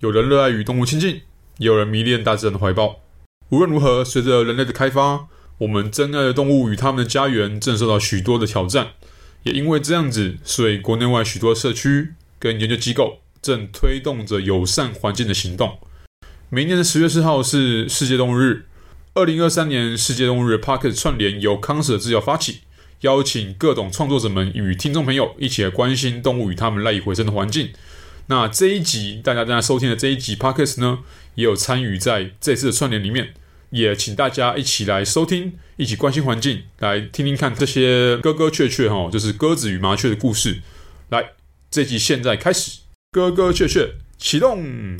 有人热爱与动物亲近，也有人迷恋大自然的怀抱。无论如何，随着人类的开发，我们珍爱的动物与他们的家园正受到许多的挑战。也因为这样子，所以国内外许多社区跟研究机构正推动着友善环境的行动。明年的十月四号是世界动物日，二零二三年世界动物日 Podcast 串联由康舍制药发起。邀请各种创作者们与听众朋友一起来关心动物与他们赖以回生的环境。那这一集大家正在收听的这一集 Podcast 呢，也有参与在这次的串联里面，也请大家一起来收听，一起关心环境，来听听看这些哥哥雀雀哈，就是鸽子与麻雀的故事。来，这集现在开始，哥哥雀雀启动。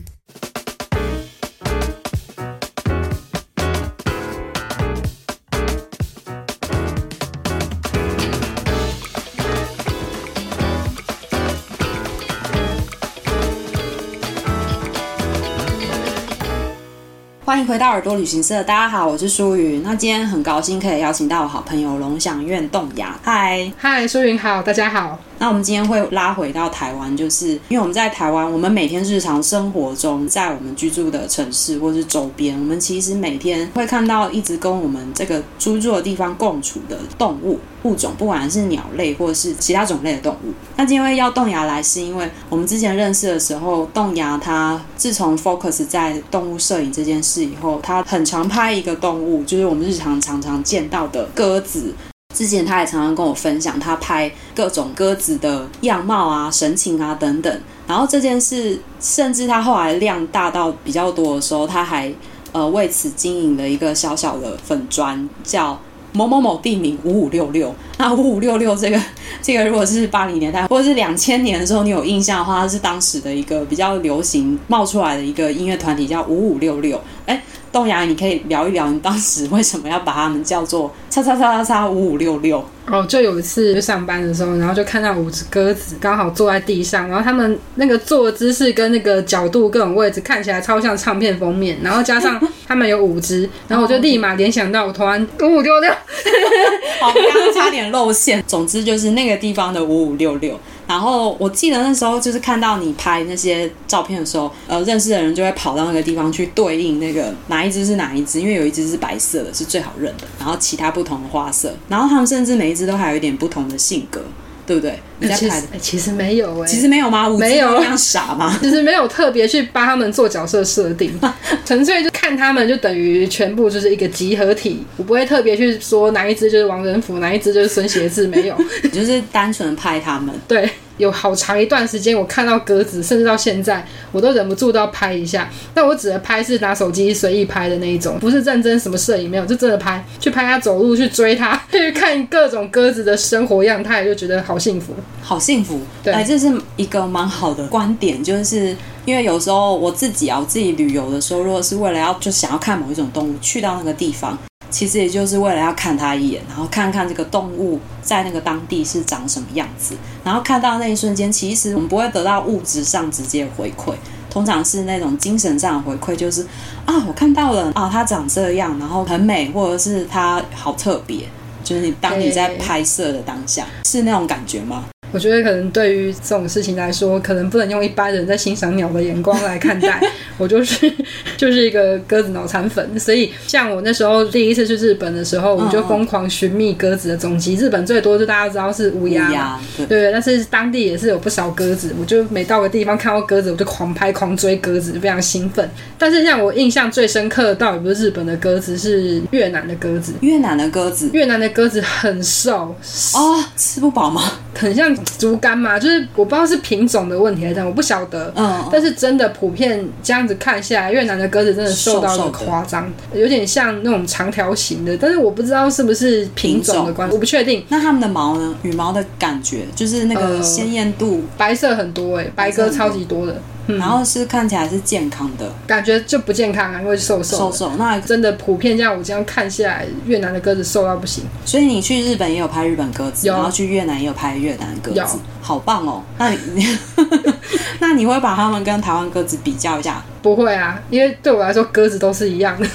回到耳朵旅行社，大家好，我是舒云。那今天很高兴可以邀请到我好朋友龙享苑栋雅。嗨，嗨，舒云好，大家好。那我们今天会拉回到台湾，就是因为我们在台湾，我们每天日常生活中，在我们居住的城市或是周边，我们其实每天会看到一直跟我们这个居住的地方共处的动物物种，不管是鸟类或是其他种类的动物。那今天要冻芽来，是因为我们之前认识的时候，冻芽他自从 focus 在动物摄影这件事以后，他很常拍一个动物，就是我们日常常常见到的鸽子。之前他也常常跟我分享，他拍各种鸽子的样貌啊、神情啊等等。然后这件事，甚至他后来量大到比较多的时候，他还呃为此经营了一个小小的粉专，叫某某某地名五五六六。那五五六六这个这个，如果是八零年代或者是两千年的时候，你有印象的话，它是当时的一个比较流行冒出来的一个音乐团体，叫五五六六。哎。冻芽，你可以聊一聊你当时为什么要把他们叫做“叉叉叉叉叉五五六六”？哦，就有一次就上班的时候，然后就看到五只鸽子刚好坐在地上，然后他们那个坐姿势跟那个角度、各种位置看起来超像唱片封面，然后加上 他们有五只，然后我就立马联想到我突然五五六六，好，刚刚差点露馅。总之就是那个地方的五五六六。然后我记得那时候就是看到你拍那些照片的时候，呃，认识的人就会跑到那个地方去对应那个哪一只是哪一只，因为有一只是白色的，是最好认的，然后其他不同的花色，然后他们甚至每一只都还有一点不同的性格，对不对？你在其实，其实没有哎、欸，其实没有吗？没有这样傻吗？其 实没有特别去帮他们做角色设定，纯粹就看他们就等于全部就是一个集合体，我不会特别去说哪一只就是王仁甫，哪一只就是孙协志，没有，就是单纯拍他们，对。有好长一段时间，我看到鸽子，甚至到现在，我都忍不住都要拍一下。但我指的拍是拿手机随意拍的那一种，不是认真什么摄影，没有，就真的拍，去拍它走路，去追它，去看各种鸽子的生活样态，就觉得好幸福，好幸福。对，哎，这是一个蛮好的观点，就是因为有时候我自己啊，我自己旅游的时候，如果是为了要就想要看某一种动物，去到那个地方。其实也就是为了要看它一眼，然后看看这个动物在那个当地是长什么样子，然后看到那一瞬间，其实我们不会得到物质上直接回馈，通常是那种精神上的回馈，就是啊，我看到了啊，它长这样，然后很美，或者是它好特别，就是你当你在拍摄的当下，是那种感觉吗？我觉得可能对于这种事情来说，可能不能用一般人在欣赏鸟的眼光来看待。我就是就是一个鸽子脑残粉，所以像我那时候第一次去日本的时候，我就疯狂寻觅鸽子的踪迹。日本最多就大家知道是乌鸦，对对，但是当地也是有不少鸽子。我就每到个地方看到鸽子，我就狂拍狂追鸽子，非常兴奋。但是像我印象最深刻的，倒也不是日本的鸽子，是越南的鸽子。越南的鸽子，越南的鸽子很瘦哦，吃不饱吗？很像。竹竿嘛，就是我不知道是品种的问题还是怎样，我不晓得。嗯，但是真的普遍这样子看下来，越南的鸽子真的瘦到很夸张，有点像那种长条形的。但是我不知道是不是品种的关系，我不确定。那它们的毛呢？羽毛的感觉就是那个鲜艳度，呃、白色很多哎、欸，白鸽超级多的。然后是看起来是健康的，感觉就不健康啊，因为瘦瘦瘦瘦。那真的普遍这样，我这样看下来，越南的鸽子瘦到不行。所以你去日本也有拍日本鸽子，然后去越南也有拍越南鸽子，好棒哦。那你 那你会把它们跟台湾鸽子比较一下？不会啊，因为对我来说鸽子都是一样的。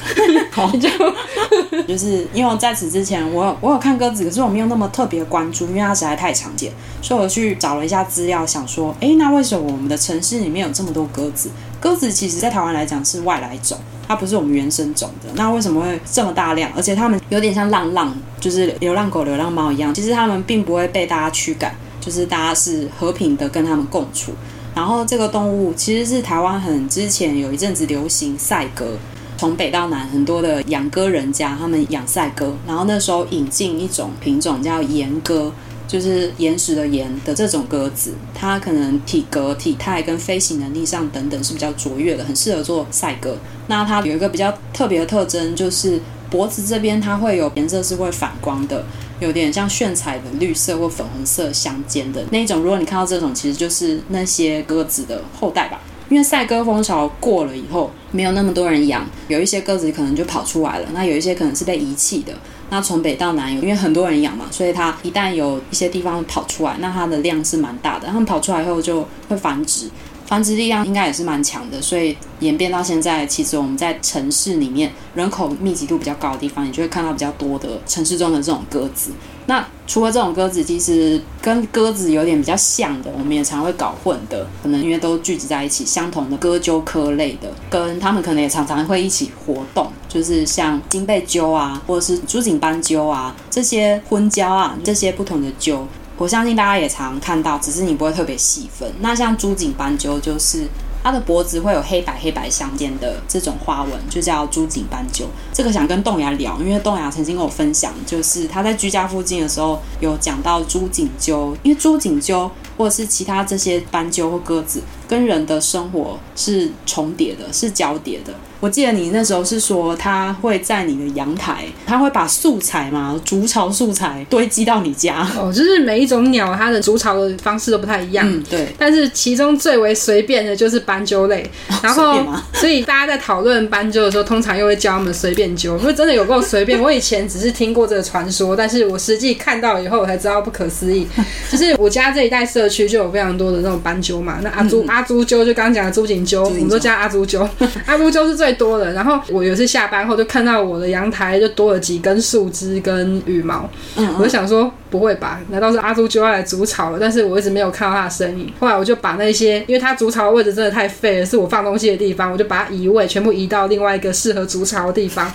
好 就就是因为在此之前，我有我有看鸽子，可是我没有那么特别关注，因为它实在太常见，所以我去找了一下资料，想说，哎，那为什么我们的城市里面有这么多鸽子？鸽子其实在台湾来讲是外来种，它不是我们原生种的。那为什么会这么大量？而且它们有点像浪浪，就是流浪狗、流浪猫一样。其实它们并不会被大家驱赶，就是大家是和平的跟它们共处。然后这个动物其实是台湾很之前有一阵子流行赛鸽，从北到南很多的养鸽人家他们养赛鸽，然后那时候引进一种品种叫岩鸽。就是岩石的岩的这种鸽子，它可能体格、体态跟飞行能力上等等是比较卓越的，很适合做赛鸽。那它有一个比较特别的特征，就是脖子这边它会有颜色是会反光的，有点像炫彩的绿色或粉红色相间的那一种。如果你看到这种，其实就是那些鸽子的后代吧。因为赛鸽风潮过了以后，没有那么多人养，有一些鸽子可能就跑出来了，那有一些可能是被遗弃的。那从北到南有，因为很多人养嘛，所以它一旦有一些地方跑出来，那它的量是蛮大的。它们跑出来后就会繁殖，繁殖力量应该也是蛮强的，所以演变到现在，其实我们在城市里面人口密集度比较高的地方，你就会看到比较多的城市中的这种鸽子。那除了这种鸽子，其实跟鸽子有点比较像的，我们也常会搞混的，可能因为都聚集在一起，相同的鸽鸠科类的，跟他们可能也常常会一起活动，就是像金背鸠啊，或者是朱颈斑鸠啊，这些婚交啊，这些不同的鸠，我相信大家也常看到，只是你不会特别细分。那像朱颈斑鸠就是。它的脖子会有黑白黑白相间的这种花纹，就叫朱颈斑鸠。这个想跟豆芽聊，因为豆芽曾经跟我分享，就是他在居家附近的时候有讲到朱颈鸠，因为朱颈鸠或者是其他这些斑鸠或鸽子跟人的生活是重叠的，是交叠的。我记得你那时候是说，它会在你的阳台，它会把素材嘛，筑巢素材堆积到你家。哦，就是每一种鸟，它的筑巢的方式都不太一样。嗯，对。但是其中最为随便的就是斑鸠类。然后，哦、所以大家在讨论斑鸠的时候，通常又会教他们随便鸠，因为真的有够随便。我以前只是听过这个传说，但是我实际看到以后，我才知道不可思议。就是我家这一带社区就有非常多的那种斑鸠嘛。那阿朱、嗯、阿朱鸠就刚刚讲的朱颈鸠，我们都叫阿朱鸠。阿朱鸠是最多了，然后我有一次下班后就看到我的阳台就多了几根树枝跟羽毛，嗯嗯，我就想说不会吧？难道是阿朱就要来筑巢了？但是我一直没有看到它的身影。后来我就把那些，因为它筑巢的位置真的太废了，是我放东西的地方，我就把它移位，全部移到另外一个适合筑巢的地方。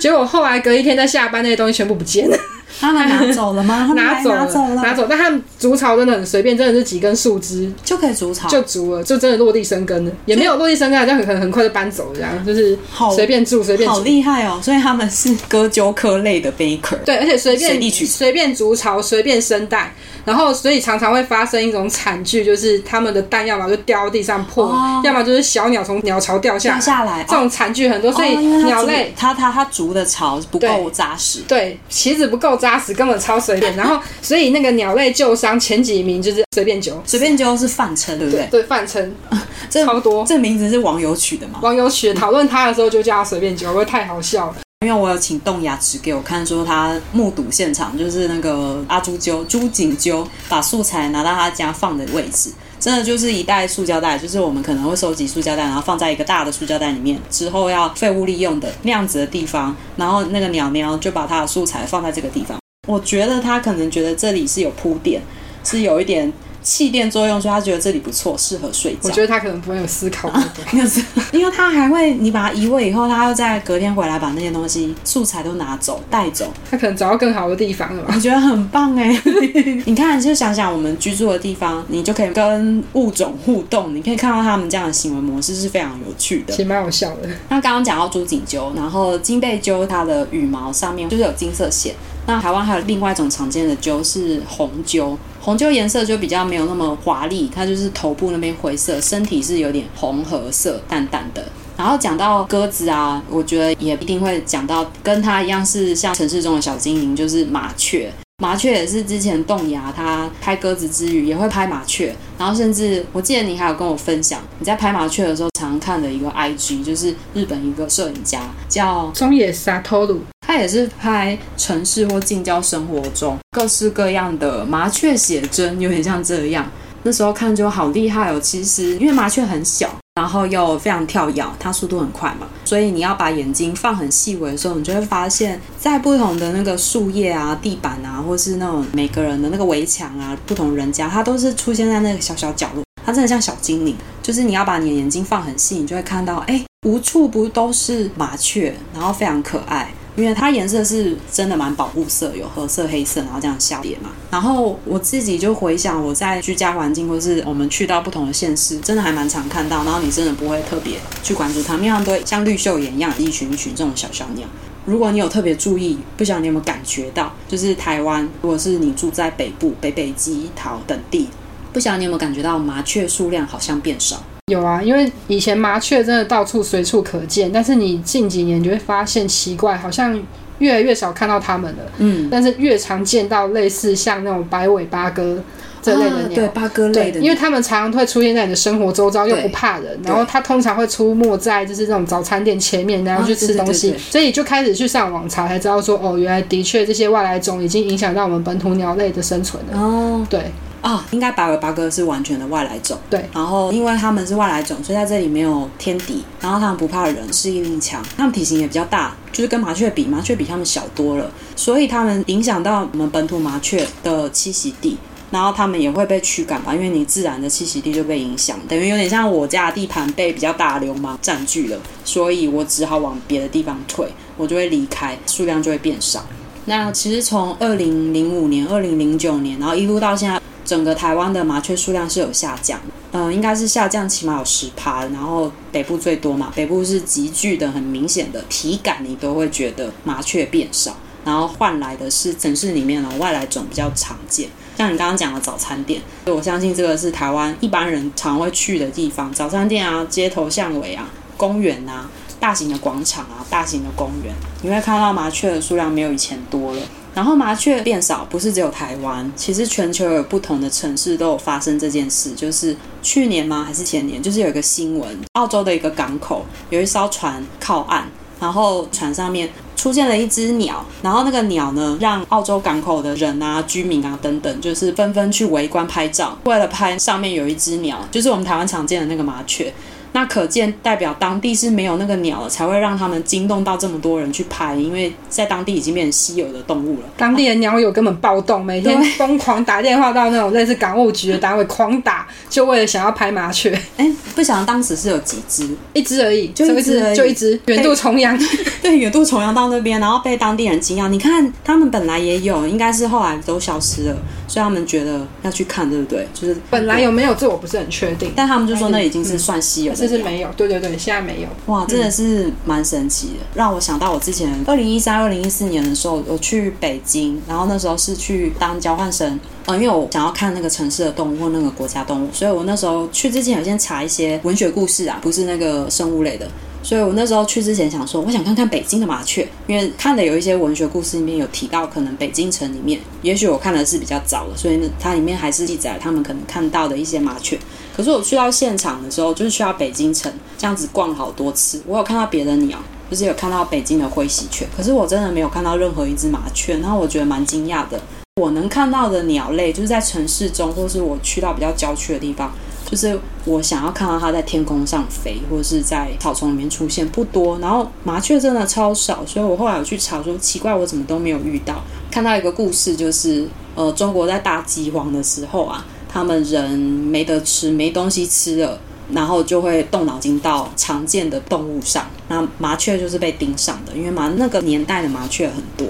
结果后来隔一天在下班，那些东西全部不见了。他们拿走了吗？拿走了，拿走了，拿走。但他们筑巢真的很随便，真的是几根树枝就可以筑巢，就筑了，就真的落地生根了，也没有落地生根，好像很很很快就搬走这样，就是随便住随便。好厉害哦！所以他们是割鸠科类的 baker，对，而且随便随便筑巢，随便生蛋。然后，所以常常会发生一种惨剧，就是他们的蛋要么就掉到地上破，哦、要么就是小鸟从鸟巢掉下来。掉下来，这种惨剧很多。哦、所以鸟类，它它它筑的巢不够扎实，对，棋子不够扎实，根本超随便。然后，所以那个鸟类救伤前几名就是随便揪，随便揪是泛称，对不对？对，泛称。这超多，这名字是网友取的嘛？网友取的，讨论它的时候就叫它随便揪，因为太好笑了。因为我有请动牙齿给我看，说他目睹现场，就是那个阿朱鸠、朱锦鸠把素材拿到他家放的位置，真的就是一袋塑胶袋，就是我们可能会收集塑胶袋，然后放在一个大的塑胶袋里面，之后要废物利用的那样子的地方，然后那个鸟鸟就把它的素材放在这个地方。我觉得他可能觉得这里是有铺垫，是有一点。气垫作用，所以他觉得这里不错，适合睡觉。我觉得他可能不会有思考，因为 因为他还会，你把它移位以后，他又在隔天回来把那些东西素材都拿走带走。他可能找到更好的地方了吧？我觉得很棒哎！你看，就想想我们居住的地方，你就可以跟物种互动，你可以看到他们这样的行为模式是非常有趣的，其实蛮好笑的。那刚刚讲到朱颈鸠，然后金背鸠，它的羽毛上面就是有金色线。那台湾还有另外一种常见的鸠是红鸠。红鸠颜色就比较没有那么华丽，它就是头部那边灰色，身体是有点红褐色，淡淡的。然后讲到鸽子啊，我觉得也一定会讲到跟它一样是像城市中的小精灵，就是麻雀。麻雀也是之前动牙，他拍鸽子之余也会拍麻雀。然后甚至我记得你还有跟我分享，你在拍麻雀的时候常常看的一个 IG，就是日本一个摄影家叫中野沙托鲁。他也是拍城市或近郊生活中各式各样的麻雀写真，有点像这样。那时候看就好厉害哦。其实因为麻雀很小，然后又非常跳跃，它速度很快嘛，所以你要把眼睛放很细微的时候，你就会发现，在不同的那个树叶啊、地板啊，或是那种每个人的那个围墙啊，不同人家，它都是出现在那个小小角落。它真的像小精灵，就是你要把你的眼睛放很细，你就会看到，哎，无处不都是麻雀，然后非常可爱。因为它颜色是真的蛮保护色，有褐色、黑色，然后这样下叠嘛。然后我自己就回想我在居家环境，或是我们去到不同的县市，真的还蛮常看到。然后你真的不会特别去关注它，因为它们都像绿绣眼一样一群一群这种小小鸟。如果你有特别注意，不晓得你有没有感觉到，就是台湾，如果是你住在北部、北北基桃等地，不晓得你有没有感觉到麻雀数量好像变少。有啊，因为以前麻雀真的到处随处可见，但是你近几年就会发现奇怪，好像越来越少看到它们了。嗯，但是越常见到类似像那种白尾八哥这类的鸟，啊、对八哥类的，因为它们常常会出现在你的生活周遭，又不怕人，然后它通常会出没在就是这种早餐店前面，然后去吃东西，啊、对对对对，所以就开始去上网查，才知道说哦，原来的确这些外来种已经影响到我们本土鸟类的生存了。哦，对。啊、哦，应该白尾八哥是完全的外来种。对，然后因为他们是外来种，所以在这里没有天敌，然后他们不怕人，适应力强，他们体型也比较大，就是跟麻雀比，麻雀比他们小多了，所以他们影响到我们本土麻雀的栖息地，然后他们也会被驱赶吧，因为你自然的栖息地就被影响，等于有点像我家的地盘被比较大的流氓占据了，所以我只好往别的地方退，我就会离开，数量就会变少。那其实从二零零五年、二零零九年，然后一路到现在。整个台湾的麻雀数量是有下降，嗯、呃，应该是下降起码有十趴，然后北部最多嘛，北部是急剧的，很明显的体感你都会觉得麻雀变少，然后换来的是城市里面的外来种比较常见，像你刚刚讲的早餐店，我相信这个是台湾一般人常会去的地方，早餐店啊，街头巷尾啊，公园啊，大型的广场啊，大型的公园，你会看到麻雀的数量没有以前多了。然后麻雀变少，不是只有台湾，其实全球有不同的城市都有发生这件事。就是去年吗？还是前年？就是有一个新闻，澳洲的一个港口有一艘船靠岸，然后船上面出现了一只鸟，然后那个鸟呢，让澳洲港口的人啊、居民啊等等，就是纷纷去围观拍照，为了拍上面有一只鸟，就是我们台湾常见的那个麻雀。那可见代表当地是没有那个鸟了，才会让他们惊动到这么多人去拍，因为在当地已经变成稀有的动物了。当地的鸟友根本暴动，每天疯狂打电话到那种类似港务局的单位狂打，就为了想要拍麻雀。哎，不晓得当时是有几只，一只而已，就一只，就一只远渡重洋，对，远渡重洋到那边，然后被当地人惊讶。你看，他们本来也有，应该是后来都消失了，所以他们觉得要去看，对不对？就是本来有没有这我不是很确定，但他们就说那已经是算稀有的。这是没有，对对对，现在没有。哇，真的是蛮神奇的，让我想到我之前二零一三、二零一四年的时候，我去北京，然后那时候是去当交换生，嗯，因为我想要看那个城市的动物或那个国家动物，所以我那时候去之前有先查一些文学故事啊，不是那个生物类的。所以我那时候去之前想说，我想看看北京的麻雀，因为看的有一些文学故事里面有提到，可能北京城里面，也许我看的是比较早的，所以呢，它里面还是记载他们可能看到的一些麻雀。可是我去到现场的时候，就是去到北京城这样子逛好多次，我有看到别的鸟，就是有看到北京的灰喜鹊，可是我真的没有看到任何一只麻雀，然后我觉得蛮惊讶的。我能看到的鸟类，就是在城市中，或是我去到比较郊区的地方。就是我想要看到它在天空上飞，或者是在草丛里面出现不多，然后麻雀真的超少，所以我后来有去查说奇怪，我怎么都没有遇到。看到一个故事，就是呃，中国在大饥荒的时候啊，他们人没得吃，没东西吃了，然后就会动脑筋到常见的动物上，那麻雀就是被盯上的，因为麻那个年代的麻雀很多，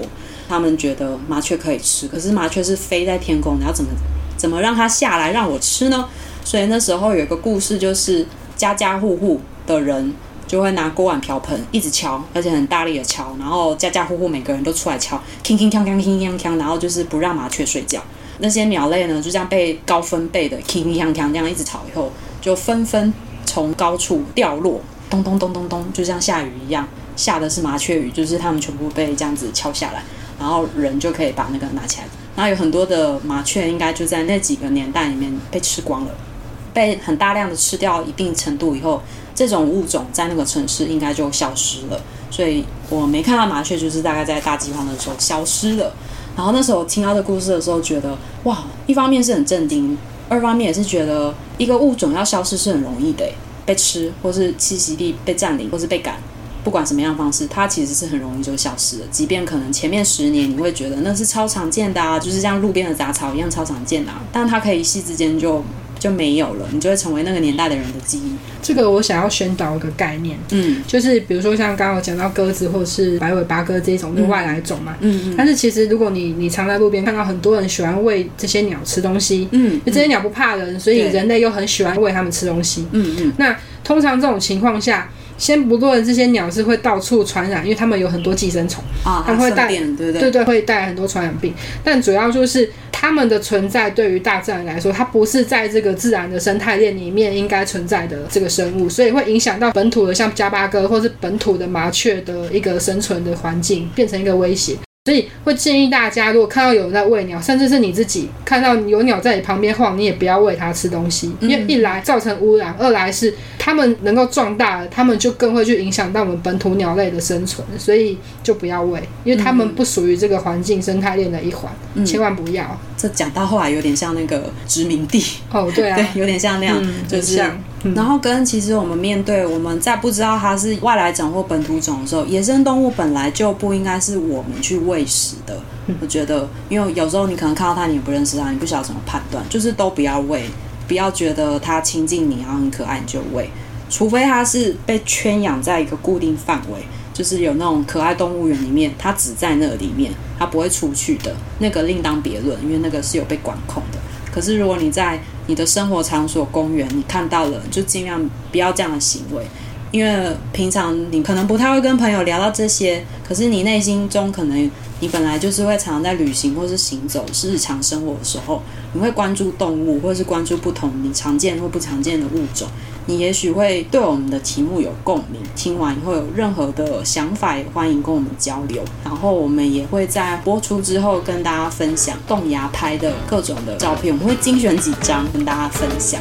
他们觉得麻雀可以吃，可是麻雀是飞在天空，你要怎么怎么让它下来让我吃呢？所以那时候有一个故事，就是家家户户的人就会拿锅碗瓢盆一直敲，而且很大力的敲，然后家家户户每个人都出来敲，铿铿锵锵铿锵锵，然后就是不让麻雀睡觉。那些鸟类呢，就这样被高分贝的铿铿锵锵这样一直吵以后，就纷纷从高处掉落，咚咚咚咚咚，就像下雨一样，下的是麻雀雨，就是它们全部被这样子敲下来，然后人就可以把那个拿起来。然后有很多的麻雀，应该就在那几个年代里面被吃光了。被很大量的吃掉一定程度以后，这种物种在那个城市应该就消失了。所以我没看到麻雀，就是大概在大饥荒的时候消失了。然后那时候听到这故事的时候，觉得哇，一方面是很震惊，二方面也是觉得一个物种要消失是很容易的，被吃或是栖息地被占领或是被赶，不管什么样方式，它其实是很容易就消失了。即便可能前面十年你会觉得那是超常见的啊，就是像路边的杂草一样超常见的啊，但它可以一夕之间就。就没有了，你就会成为那个年代的人的记忆。这个我想要宣导一个概念，嗯，就是比如说像刚刚我讲到鸽子或者是白尾八哥这种是外来种嘛，嗯嗯，但是其实如果你你常在路边看到很多人喜欢喂这些鸟吃东西，嗯，这些鸟不怕人，所以人类又很喜欢喂它们吃东西，嗯嗯，那通常这种情况下。先不论这些鸟是会到处传染，因为它们有很多寄生虫啊，它们会带，对对对对，会带来很多传染病。但主要就是它们的存在对于大自然来说，它不是在这个自然的生态链里面应该存在的这个生物，所以会影响到本土的像加巴哥或是本土的麻雀的一个生存的环境，变成一个威胁。所以会建议大家，如果看到有人在喂鸟，甚至是你自己看到有鸟在你旁边晃，你也不要喂它吃东西，因为一来造成污染，二来是它们能够壮大，它们就更会去影响到我们本土鸟类的生存，所以就不要喂，因为它们不属于这个环境生态链的一环，嗯、千万不要。这讲到后来有点像那个殖民地哦，对啊，对，有点像那样，嗯、就是。然后跟其实我们面对我们在不知道它是外来种或本土种的时候，野生动物本来就不应该是我们去喂食的。我觉得，因为有时候你可能看到它，你也不认识它，你不晓得怎么判断，就是都不要喂，不要觉得它亲近你然后很可爱你就喂，除非它是被圈养在一个固定范围，就是有那种可爱动物园里面，它只在那里面，它不会出去的，那个另当别论，因为那个是有被管控的。可是如果你在你的生活场所、公园，你看到了，就尽量不要这样的行为，因为平常你可能不太会跟朋友聊到这些，可是你内心中可能你本来就是会常常在旅行或是行走是日常生活的时候，你会关注动物，或是关注不同你常见或不常见的物种。你也许会对我们的题目有共鸣，听完以后有任何的想法，也欢迎跟我们交流。然后我们也会在播出之后跟大家分享动牙拍的各种的照片，我们会精选几张跟大家分享。